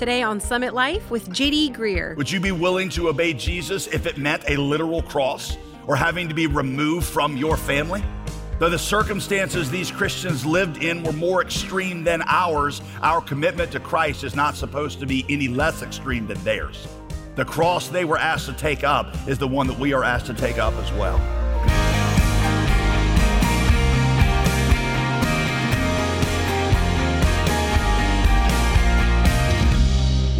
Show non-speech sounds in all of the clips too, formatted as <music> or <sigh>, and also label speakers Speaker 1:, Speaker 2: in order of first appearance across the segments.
Speaker 1: Today on Summit Life with JD Greear.
Speaker 2: Would you be willing to obey Jesus if it meant a literal cross or having to be removed from your family? Though the circumstances these Christians lived in were more extreme than ours, our commitment to Christ is not supposed to be any less extreme than theirs. The cross they were asked to take up is the one that we are asked to take up as well.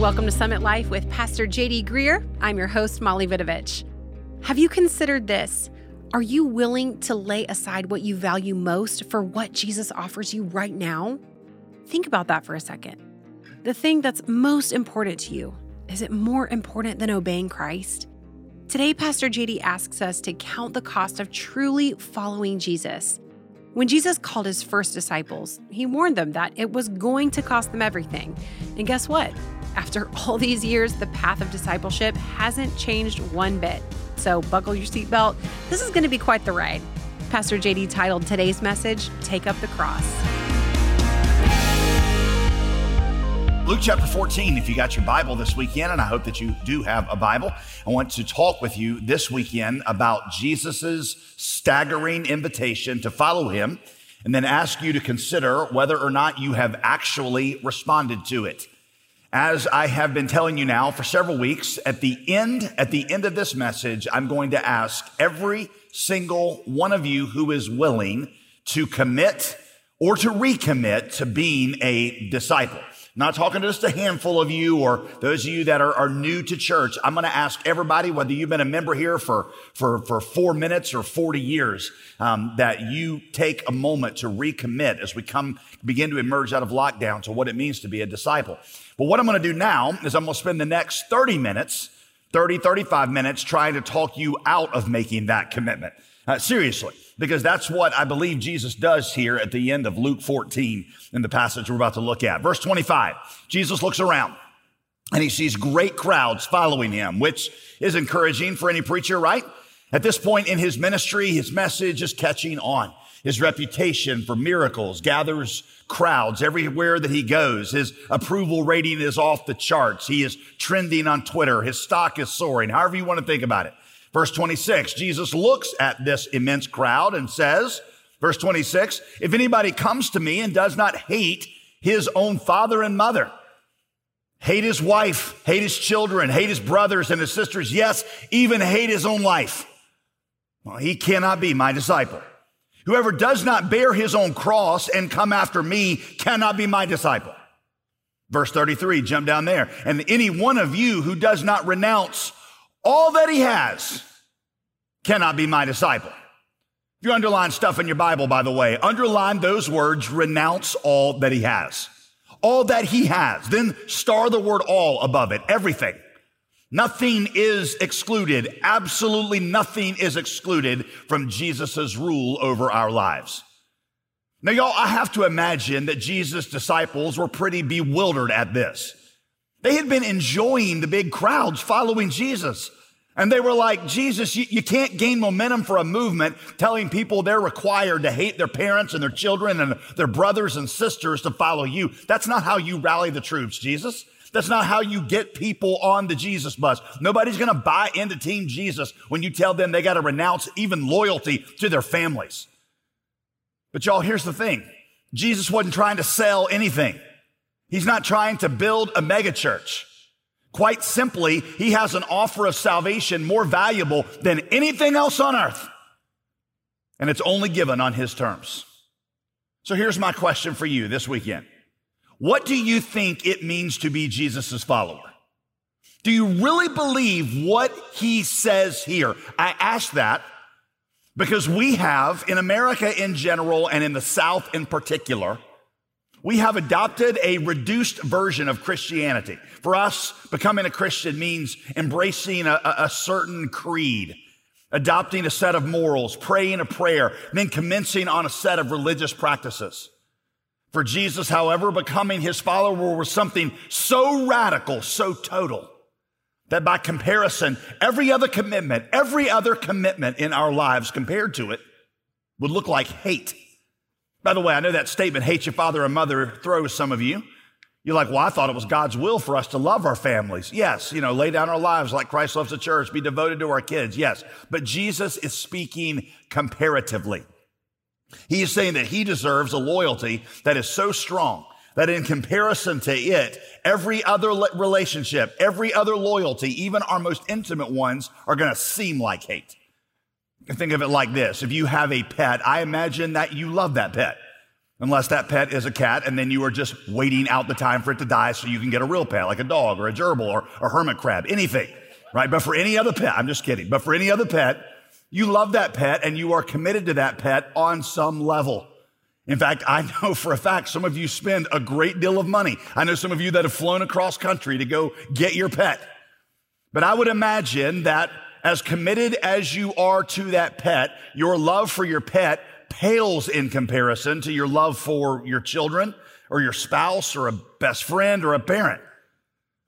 Speaker 1: Welcome to Summit Life with Pastor JD Greear. I'm your host, Molly Vidovich. Have you considered this? Are you willing to lay aside what you value most for what Jesus offers you right now? Think about that for a second. The thing that's most important to you, is it more important than obeying Christ? Today, Pastor JD asks us to count the cost of truly following Jesus. When Jesus called his first disciples, he warned them that it was going to cost them everything. And guess what? After all these years, the path of discipleship hasn't changed one bit. So buckle your seatbelt. This is going to be quite the ride. Pastor JD titled today's message, Take Up the Cross.
Speaker 2: Luke chapter 14, if you got your Bible this weekend, and I hope that you do have a Bible, I want to talk with you this weekend about Jesus's staggering invitation to follow him, and then ask you to consider whether or not you have actually responded to it. As I have been telling you now for several weeks, at the end, at the end of this message, I'm going to ask every single one of you who is willing to commit or to recommit to being a disciple. Not talking to just a handful of you or those of you that are, are new to church. I'm going to ask everybody, whether you've been a member here for, for, for four minutes or 40 years, um, that you take a moment to recommit as we come, begin to emerge out of lockdown to what it means to be a disciple. But what I'm going to do now is I'm going to spend the next 30 minutes, 30, 35 minutes trying to talk you out of making that commitment. Uh, seriously, because that's what I believe Jesus does here at the end of Luke 14 in the passage we're about to look at. Verse 25, Jesus looks around and he sees great crowds following him, which is encouraging for any preacher, right? At this point in his ministry, his message is catching on. His reputation for miracles gathers crowds everywhere that he goes. His approval rating is off the charts. He is trending on Twitter. His stock is soaring, however you want to think about it. Verse 26, Jesus looks at this immense crowd and says, verse 26, if anybody comes to me and does not hate his own father and mother, hate his wife, hate his children, hate his brothers and his sisters, yes, even hate his own life, well, he cannot be my disciple. Whoever does not bear his own cross and come after me cannot be my disciple. Verse 33, jump down there. And any one of you who does not renounce all that he has cannot be my disciple. If you underline stuff in your Bible, by the way, underline those words, renounce all that he has. All that he has. Then star the word all above it, everything. Nothing is excluded. Absolutely nothing is excluded from Jesus' rule over our lives. Now, y'all, I have to imagine that Jesus' disciples were pretty bewildered at this. They had been enjoying the big crowds following Jesus. And they were like, Jesus, you, you, can't gain momentum for a movement telling people they're required to hate their parents and their children and their brothers and sisters to follow you. That's not how you rally the troops, Jesus. That's not how you get people on the Jesus bus. Nobody's going to buy into Team Jesus when you tell them they got to renounce even loyalty to their families. But y'all, here's the thing. Jesus wasn't trying to sell anything. He's not trying to build a megachurch. Quite simply, he has an offer of salvation more valuable than anything else on earth. And it's only given on his terms. So here's my question for you this weekend. What do you think it means to be Jesus' follower? Do you really believe what he says here? I ask that because we have in America in general and in the South in particular, we have adopted a reduced version of Christianity. For us, becoming a Christian means embracing a, a, certain creed, adopting a set of morals, praying a prayer, then commencing on a set of religious practices. For Jesus, however, becoming his follower was something so radical, so total, that by comparison, every other commitment, every other commitment in our lives compared to it would look like hate by the way, I know that statement, hate your father and mother, throws some of you. You're like, well, I thought it was God's will for us to love our families. Yes, you know, lay down our lives like Christ loves the church, be devoted to our kids. Yes. But Jesus is speaking comparatively. He is saying that he deserves a loyalty that is so strong that in comparison to it, every other relationship, every other loyalty, even our most intimate ones are going to seem like hate. Think of it like this. If you have a pet, I imagine that you love that pet unless that pet is a cat and then you are just waiting out the time for it to die so you can get a real pet like a dog or a gerbil or a hermit crab, anything, right? But for any other pet, I'm just kidding, but for any other pet, you love that pet and you are committed to that pet on some level. In fact, I <laughs> know for a fact some of you spend a great deal of money. I know some of you that have flown across country to go get your pet. But I would imagine that as committed as you are to that pet, your love for your pet pales in comparison to your love for your children or your spouse or a best friend or a parent.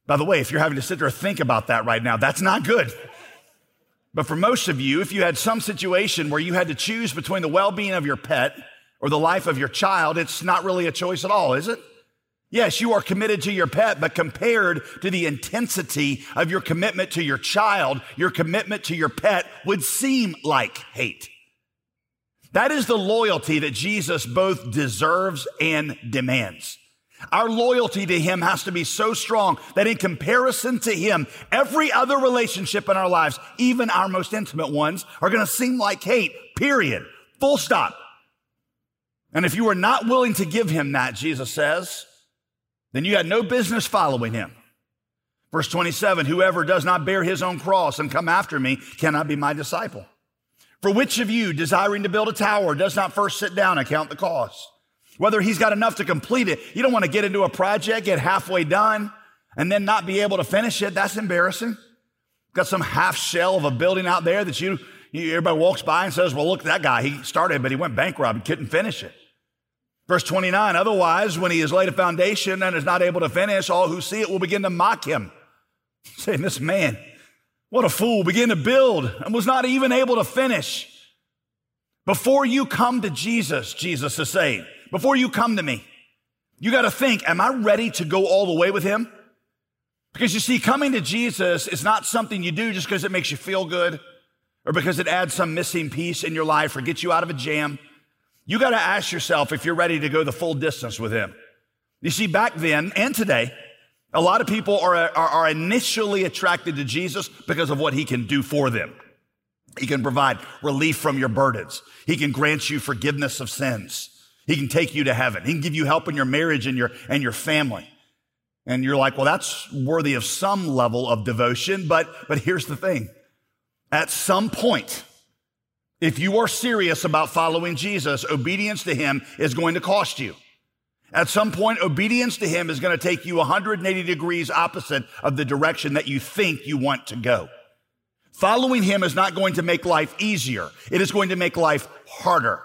Speaker 2: By the way, if you're having to sit there and think about that right now, that's not good. But for most of you, if you had some situation where you had to choose between the well being of your pet or the life of your child, it's not really a choice at all, is it? Yes, you are committed to your pet, but compared to the intensity of your commitment to your child, your commitment to your pet would seem like hate. That is the loyalty that Jesus both deserves and demands. Our loyalty to Him has to be so strong that in comparison to Him, every other relationship in our lives, even our most intimate ones, are going to seem like hate, period. Full stop. And if you are not willing to give Him that, Jesus says, then you had no business following Him. Verse 27 Whoever does not bear his own cross and come after me cannot be my disciple. For which of you, desiring to build a tower, does not first sit down and count the cost? Whether he's got enough to complete it. You don't want to get into a project, get halfway done, and then not be able to finish it. That's embarrassing. Got some half shell of a building out there that you, you everybody walks by and says, well, look that guy. He started, but he went bankrupt and couldn't finish it. Verse 29, otherwise, when he has laid a foundation and is not able to finish, all who see it will begin to mock him, <laughs> saying, This man, what a fool, began to build and was not even able to finish. Before you come to Jesus, Jesus is saying, before you come to me, you got to think, am I ready to go all the way with him? Because you see, coming to Jesus is not something you do just because it makes you feel good or because it adds some missing piece in your life or gets you out of a jam. You got to ask yourself if you're ready to go the full distance with him. You see, back then and today, a lot of people are, are, are, initially attracted to Jesus because of what he can do for them. He can provide relief from your burdens. He can grant you forgiveness of sins. He can take you to heaven. He can give you help in your marriage and your, and your family. And you're like, well, that's worthy of some level of devotion. But, but here's the thing. At some point, if you are serious about following Jesus, obedience to him is going to cost you. At some point, obedience to him is going to take you 180 degrees opposite of the direction that you think you want to go. Following him is not going to make life easier. It is going to make life harder.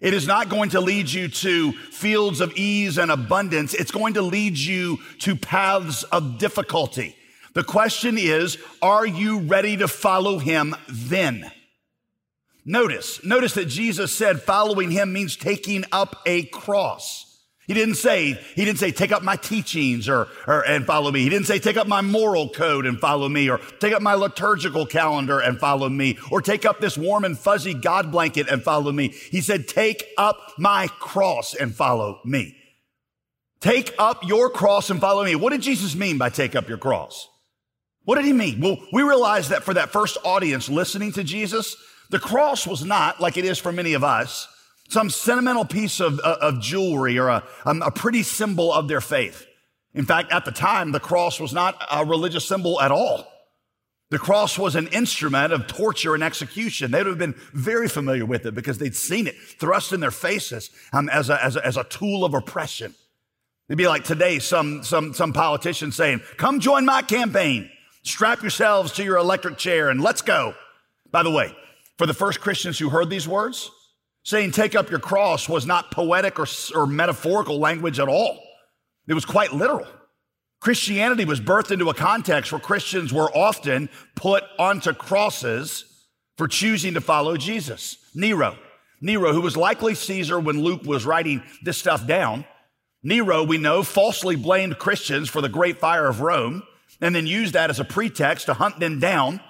Speaker 2: It is not going to lead you to fields of ease and abundance. It's going to lead you to paths of difficulty. The question is, are you ready to follow him then? Notice, notice that Jesus said following him means taking up a cross. He didn't say, he didn't say, take up my teachings or, or, and follow me. He didn't say, take up my moral code and follow me or take up my liturgical calendar and follow me or take up this warm and fuzzy God blanket and follow me. He said, take up my cross and follow me. Take up your cross and follow me. What did Jesus mean by take up your cross? What did he mean? Well, we realize that for that first audience listening to Jesus, the cross was not like it is for many of us some sentimental piece of, uh, of jewelry or a, um, a pretty symbol of their faith. In fact, at the time, the cross was not a religious symbol at all. The cross was an instrument of torture and execution. They would have been very familiar with it because they'd seen it thrust in their faces um, as, a, as, a, as a tool of oppression. It'd be like today, some, some, some politician saying, Come join my campaign. Strap yourselves to your electric chair and let's go. By the way, for the first Christians who heard these words, Saying take up your cross was not poetic or, or metaphorical language at all. It was quite literal. Christianity was birthed into a context where Christians were often put onto crosses for choosing to follow Jesus. Nero, Nero, who was likely Caesar when Luke was writing this stuff down, Nero, we know, falsely blamed Christians for the great fire of Rome and then used that as a pretext to hunt them down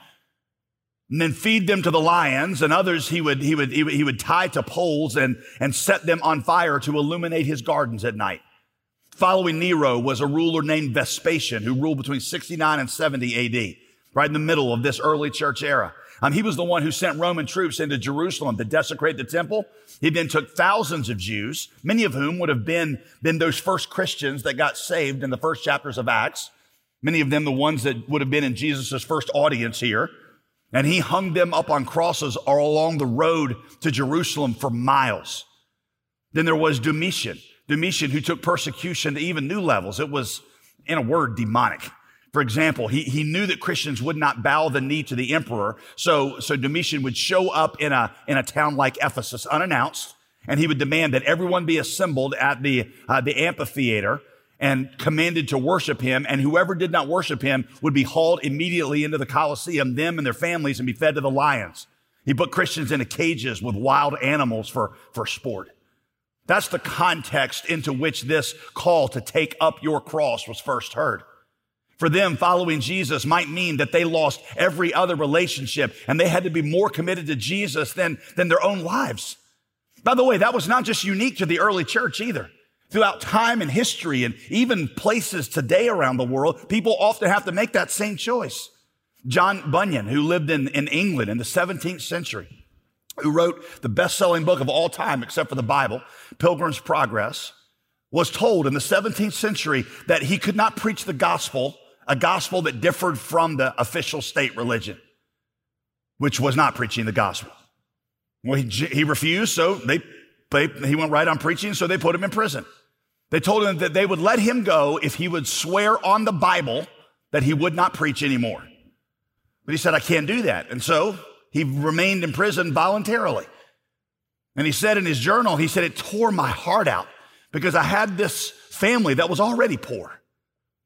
Speaker 2: and then feed them to the lions and others he would, he would, he would, he would tie to poles and, and set them on fire to illuminate his gardens at night. Following Nero was a ruler named Vespasian who ruled between 69 and 70 AD, right in the middle of this early church era. Um, he was the one who sent Roman troops into Jerusalem to desecrate the temple. He then took thousands of Jews, many of whom would have been, been those first Christians that got saved in the first chapters of Acts. Many of them the ones that would have been in Jesus' first audience here. And he hung them up on crosses or along the road to Jerusalem for miles. Then there was Domitian, Domitian who took persecution to even new levels. It was, in a word, demonic. For example, he, he knew that Christians would not bow the knee to the emperor. So, so Domitian would show up in a, in a town like Ephesus unannounced, and he would demand that everyone be assembled at the, uh, the amphitheater and commanded to worship him. And whoever did not worship him would be hauled immediately into the Colosseum, them and their families, and be fed to the lions. He put Christians into cages with wild animals for, for sport. That's the context into which this call to take up your cross was first heard. For them, following Jesus might mean that they lost every other relationship and they had to be more committed to Jesus than, than their own lives. By the way, that was not just unique to the early church either. Throughout time and history and even places today around the world, people often have to make that same choice. John Bunyan, who lived in, in England in the 17th century, who wrote the best selling book of all time, except for the Bible, Pilgrim's Progress, was told in the 17th century that he could not preach the gospel, a gospel that differed from the official state religion, which was not preaching the gospel. Well, he, he refused, so they, they, he went right on preaching, so they put him in prison. They told him that they would let him go if he would swear on the Bible that he would not preach anymore. But he said, I can't do that. And so he remained in prison voluntarily. And he said in his journal, he said, it tore my heart out because I had this family that was already poor.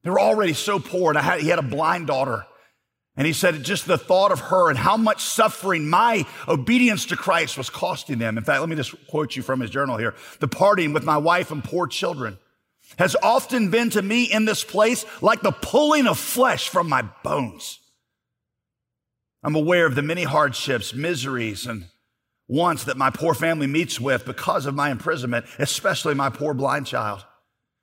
Speaker 2: They were already so poor. And I had, he had a blind daughter. And he said, just the thought of her and how much suffering my obedience to Christ was costing them. In fact, let me just quote you from his journal here. The parting with my wife and poor children has often been to me in this place like the pulling of flesh from my bones. I'm aware of the many hardships, miseries, and wants that my poor family meets with because of my imprisonment, especially my poor blind child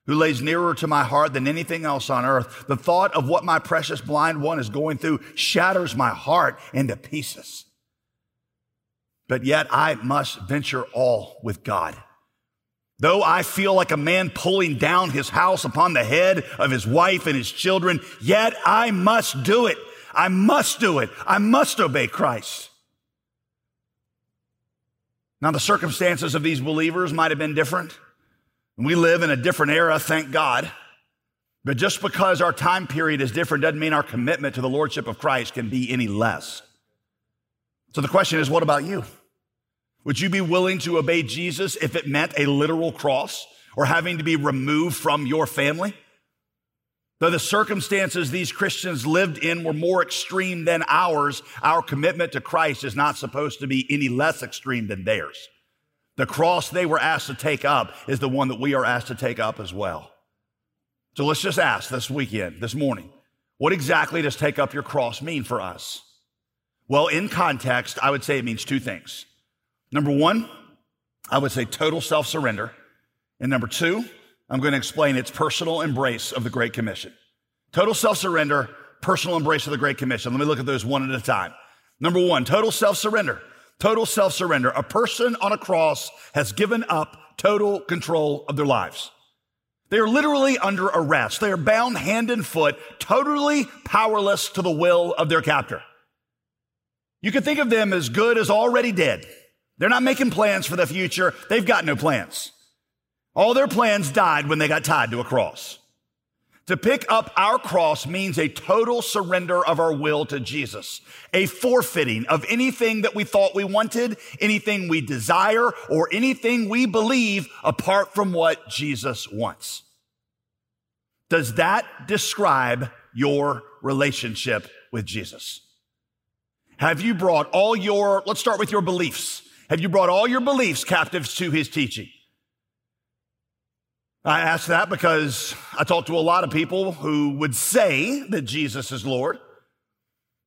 Speaker 2: who lays nearer to my heart than anything else on earth. The thought of what my precious blind one is going through shatters my heart into pieces. But yet I must venture all with God. Though I feel like a man pulling down his house upon the head of his wife and his children, yet I must do it. I must do it. I must obey Christ. Now, the circumstances of these believers might have been different. We live in a different era, thank God. But just because our time period is different doesn't mean our commitment to the Lordship of Christ can be any less. So the question is, what about you? Would you be willing to obey Jesus if it meant a literal cross or having to be removed from your family? Though the circumstances these Christians lived in were more extreme than ours, our commitment to Christ is not supposed to be any less extreme than theirs. The cross they were asked to take up is the one that we are asked to take up as well. So let's just ask this weekend, this morning, what exactly does take up your cross mean for us? Well, in context, I would say it means two things. Number one, I would say total self surrender. And number two, I'm going to explain its personal embrace of the Great Commission. Total self surrender, personal embrace of the Great Commission. Let me look at those one at a time. Number one, total self surrender. Total self surrender. A person on a cross has given up total control of their lives. They are literally under arrest. They are bound hand and foot, totally powerless to the will of their captor. You can think of them as good as already dead. They're not making plans for the future. They've got no plans. All their plans died when they got tied to a cross. To pick up our cross means a total surrender of our will to Jesus, a forfeiting of anything that we thought we wanted, anything we desire, or anything we believe apart from what Jesus wants. Does that describe your relationship with Jesus? Have you brought all your, let's start with your beliefs. Have you brought all your beliefs captives to his teaching? I ask that because I talk to a lot of people who would say that Jesus is Lord,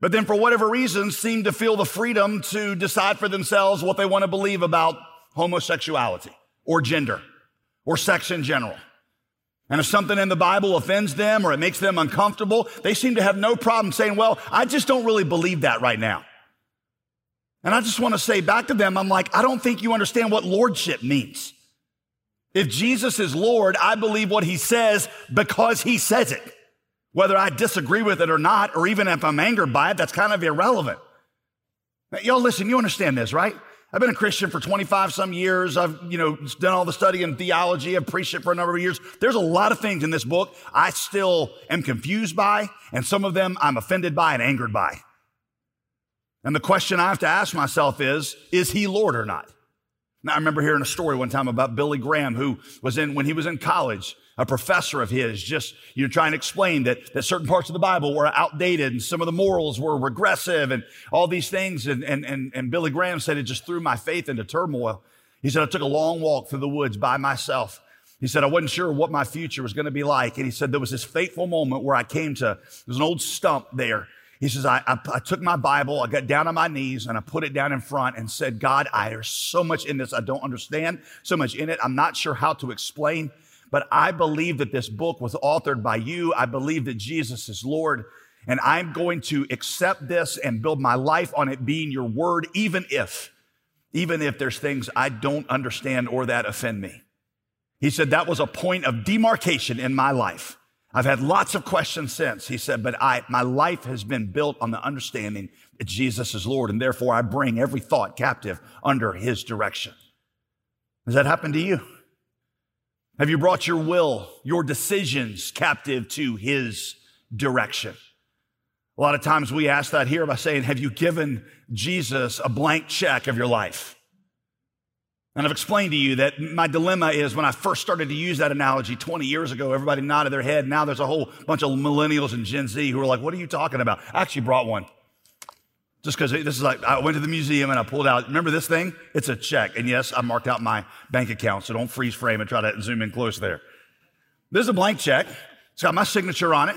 Speaker 2: but then for whatever reason seem to feel the freedom to decide for themselves what they want to believe about homosexuality or gender or sex in general. And if something in the Bible offends them or it makes them uncomfortable, they seem to have no problem saying, well, I just don't really believe that right now. And I just want to say back to them, I'm like, I don't think you understand what lordship means. If Jesus is Lord, I believe what he says because he says it. Whether I disagree with it or not, or even if I'm angered by it, that's kind of irrelevant. Now, y'all listen, you understand this, right? I've been a Christian for 25 some years. I've, you know, done all the study in theology. I've preached it for a number of years. There's a lot of things in this book I still am confused by, and some of them I'm offended by and angered by. And the question I have to ask myself is, is he Lord or not? Now, I remember hearing a story one time about Billy Graham, who was in, when he was in college, a professor of his just, you know, trying to explain that, that certain parts of the Bible were outdated and some of the morals were regressive and all these things. And, and, and, and Billy Graham said it just threw my faith into turmoil. He said, I took a long walk through the woods by myself. He said, I wasn't sure what my future was going to be like. And he said, there was this fateful moment where I came to, there's an old stump there he says, I, I, I, took my Bible, I got down on my knees and I put it down in front and said, God, I, there's so much in this I don't understand, so much in it. I'm not sure how to explain, but I believe that this book was authored by you. I believe that Jesus is Lord. And I'm going to accept this and build my life on it being your word, even if, even if there's things I don't understand or that offend me. He said that was a point of demarcation in my life. I've had lots of questions since. He said, but I, my life has been built on the understanding that Jesus is Lord, and therefore I bring every thought captive under his direction. Has that happened to you? Have you brought your will, your decisions captive to his direction? A lot of times we ask that here by saying, Have you given Jesus a blank check of your life? And I've explained to you that my dilemma is when I first started to use that analogy 20 years ago, everybody nodded their head. Now there's a whole bunch of millennials and Gen Z who are like, what are you talking about? I actually brought one. Just because this is like, I went to the museum and I pulled out, remember this thing? It's a check. And yes, I marked out my bank account, so don't freeze frame and try to zoom in close there. This is a blank check. It's got my signature on it,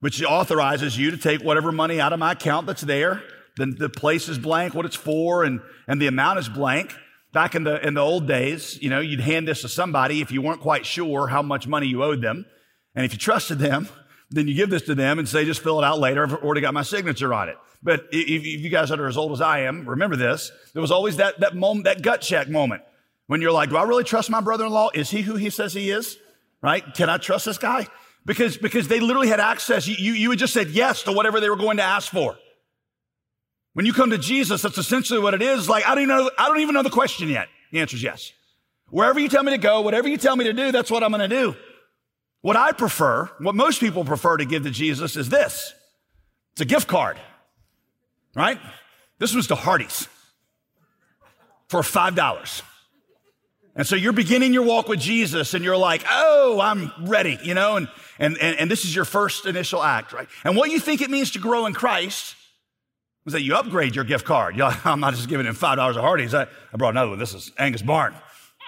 Speaker 2: which authorizes you to take whatever money out of my account that's there. Then the place is blank, what it's for, and, and the amount is blank. Back in the, in the old days, you know, you'd hand this to somebody if you weren't quite sure how much money you owed them. And if you trusted them, <laughs> then you give this to them and say, just fill it out later. I've already got my signature on it. But if, you guys that are as old as I am, remember this. There was always that, that moment, that gut check moment when you're like, do I really trust my brother-in-law? Is he who he says he is? Right? Can I trust this guy? Because, because they literally had access. You, you, you just said yes to whatever they were going to ask for. When you come to Jesus, that's essentially what it is. Like, I don't even know, I don't even know the question yet. The answer is yes. Wherever you tell me to go, whatever you tell me to do, that's what I'm going to do. What I prefer, what most people prefer to give to Jesus is this. It's a gift card, right? This was to Hardee's for $5. And so you're beginning your walk with Jesus and you're like, oh, I'm ready, you know, and, and, and, and this is your first initial act, right? And what you think it means to grow in Christ was that you upgrade your gift card. <laughs> You're I'm not just giving him $5 of Hardee's. I, I brought another one. This is Angus Barn.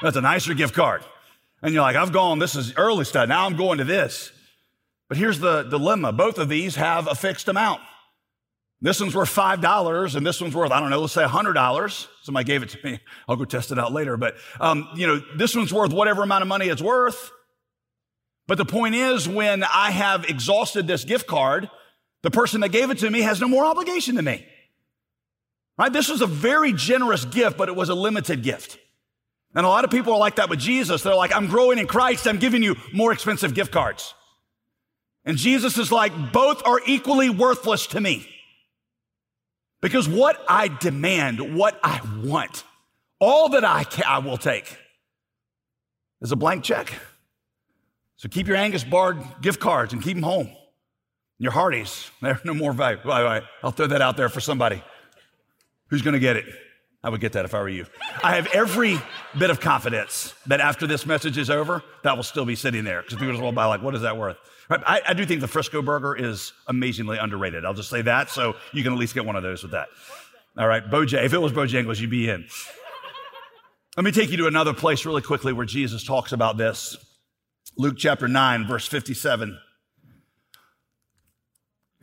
Speaker 2: That's a nicer gift card. And you're like, I've gone, this is early stuff. Now I'm going to this. But here's the dilemma. Both of these have a fixed amount. This one's worth $5 and this one's worth, I don't know, let's say $100. Somebody gave it to me. <laughs> I'll go test it out later. But, um, you know, this one's worth whatever amount of money it's worth. But the point is, when I have exhausted this gift card, the person that gave it to me has no more obligation to me. Right? This was a very generous gift, but it was a limited gift. And a lot of people are like that with Jesus. They're like, I'm growing in Christ. I'm giving you more expensive gift cards. And Jesus is like, both are equally worthless to me. Because what I demand, what I want, all that I, I will take is a blank check. So keep your Angus Barn gift cards and keep them home. Your Hardee's, <laughs> they're no more value. I'll throw that out there for somebody. Who's going to get it? I would get that if I were you. I have every bit of confidence that after this message is over, that will still be sitting there because people will buy like, what is that worth? Right? I, I, do think the Frisco burger is amazingly underrated. I'll just say that so you can at least get one of those with that. All right, Boj. If it was Bojangles, you'd be in. Let me take you to another place really quickly where Jesus talks about this. Luke chapter 9, verse 57.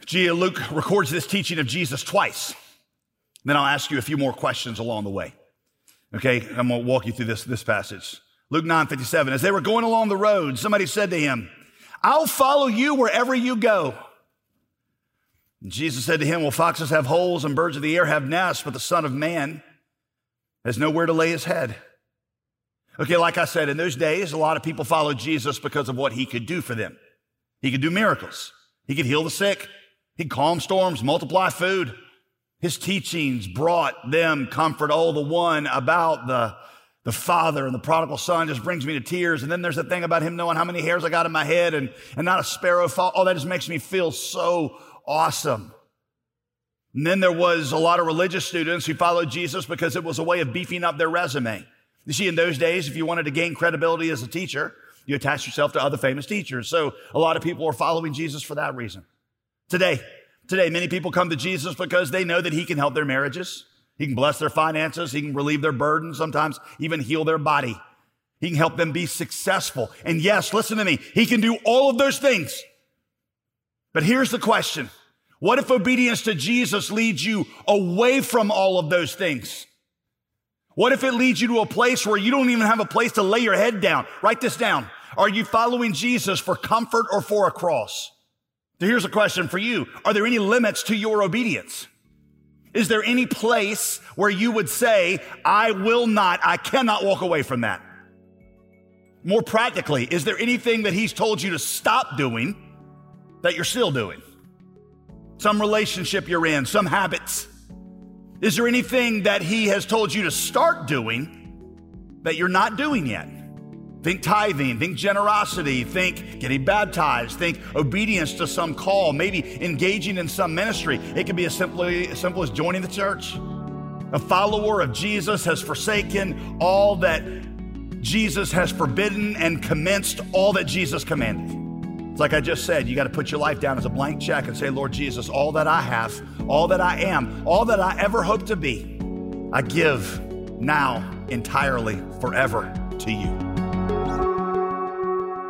Speaker 2: Gia Luke records this teaching of Jesus twice. Then I'll ask you a few more questions along the way. Okay, I'm gonna walk you through this, this passage. Luke 9 57. As they were going along the road, somebody said to him, I'll follow you wherever you go. And Jesus said to him, Well, foxes have holes and birds of the air have nests, but the Son of Man has nowhere to lay his head. Okay, like I said, in those days, a lot of people followed Jesus because of what he could do for them. He could do miracles, he could heal the sick, he'd calm storms, multiply food. His teachings brought them comfort. Oh, the one about the, the father and the prodigal son just brings me to tears. And then there's the thing about him knowing how many hairs I got in my head and, and not a sparrow fall. Oh, that just makes me feel so awesome. And then there was a lot of religious students who followed Jesus because it was a way of beefing up their resume. You see, in those days, if you wanted to gain credibility as a teacher, you attached yourself to other famous teachers. So a lot of people were following Jesus for that reason. Today, today, many people come to Jesus because they know that he can help their marriages. He can bless their finances. He can relieve their burdens, sometimes even heal their body. He can help them be successful. And yes, listen to me. He can do all of those things. But here's the question. What if obedience to Jesus leads you away from all of those things? What if it leads you to a place where you don't even have a place to lay your head down? Write this down. Are you following Jesus for comfort or for a cross? Here's a question for you. Are there any limits to your obedience? Is there any place where you would say, I will not, I cannot walk away from that? More practically, is there anything that he's told you to stop doing that you're still doing? Some relationship you're in, some habits. Is there anything that he has told you to start doing that you're not doing yet? Think tithing, think generosity, think getting baptized, think obedience to some call, maybe engaging in some ministry. It can be as simply as simple as joining the church. A follower of Jesus has forsaken all that Jesus has forbidden and commenced all that Jesus commanded. It's like I just said, you got to put your life down as a blank check and say, Lord Jesus, all that I have, all that I am, all that I ever hope to be, I give now entirely, forever to you.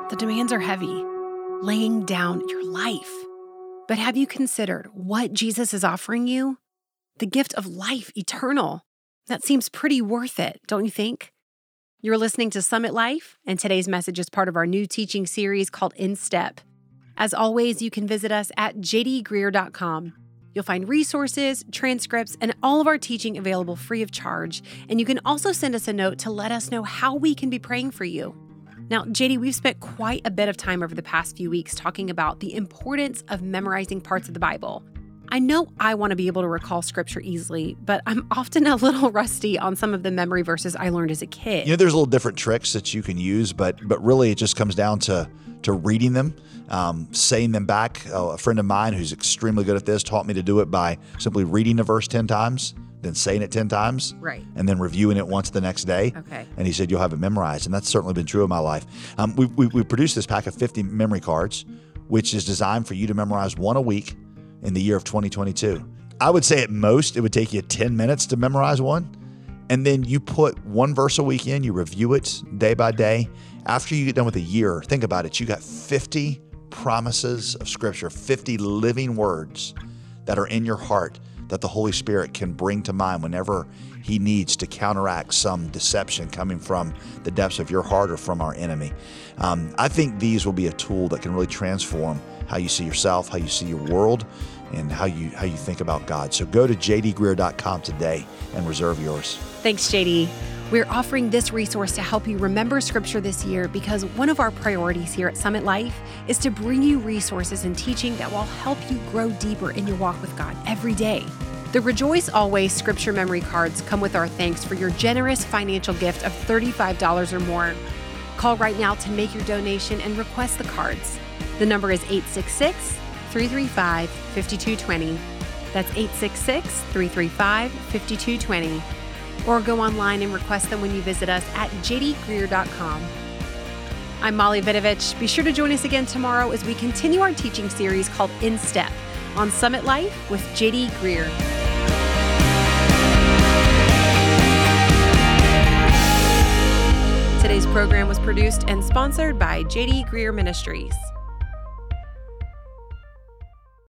Speaker 1: The demands are heavy, laying down your life. But have you considered what Jesus is offering you? The gift of life eternal. That seems pretty worth it, don't you think? You're listening to Summit Life, and today's message is part of our new teaching series called In Step. As always, you can visit us at jdgreear.com. You'll find resources, transcripts, and all of our teaching available free of charge. And you can also send us a note to let us know how we can be praying for you. Now, JD, we've spent quite a bit of time over the past few weeks talking about the importance of memorizing parts of the Bible. I know I want to be able to recall scripture easily, but I'm <laughs> often a little rusty on some of the memory verses I learned as a kid.
Speaker 3: You know, there's little different tricks that you can use, but but really it just comes down to to reading them, um, saying them back. Uh, a friend of mine who's extremely good at this taught me to do it by simply reading a verse ten times, then saying it ten times,
Speaker 1: right,
Speaker 3: and then reviewing it once the next day.
Speaker 1: Okay.
Speaker 3: And he said you'll have it memorized, and that's certainly been true in my life. Um, we, we we produced this pack of 50 memory cards, which is designed for you to memorize one a week in the year of 2022. I would say at most it would take you 10 minutes to memorize one. And then you put one verse a week in, you review it day by day. After you get done with a year, think about it. You got 50 promises of Scripture, 50 living words that are in your heart that the Holy Spirit can bring to mind whenever He needs to counteract some deception coming from the depths of your heart or from our enemy. Um, I think these will be a tool that can really transform how you see yourself, how you see your world, and how you how you think about God. So go to jdgreear.com today and reserve yours.
Speaker 1: Thanks, JD. We're offering this resource to help you remember scripture this year because one of our priorities here at Summit Life is to bring you resources and teaching that will help you grow deeper in your walk with God every day. The Rejoice Always scripture memory cards come with our thanks for your generous financial gift of $35 or more. Call right now to make your donation and request the cards. The number is 866 335 5220. That's 866 335 5220. Or go online and request them when you visit us at jdgreear.com. I'm Molly Vidovich. Be sure to join us again tomorrow as we continue our teaching series called In Step on Summit Life with JD Greear. Today's program was produced and sponsored by JD Greear Ministries.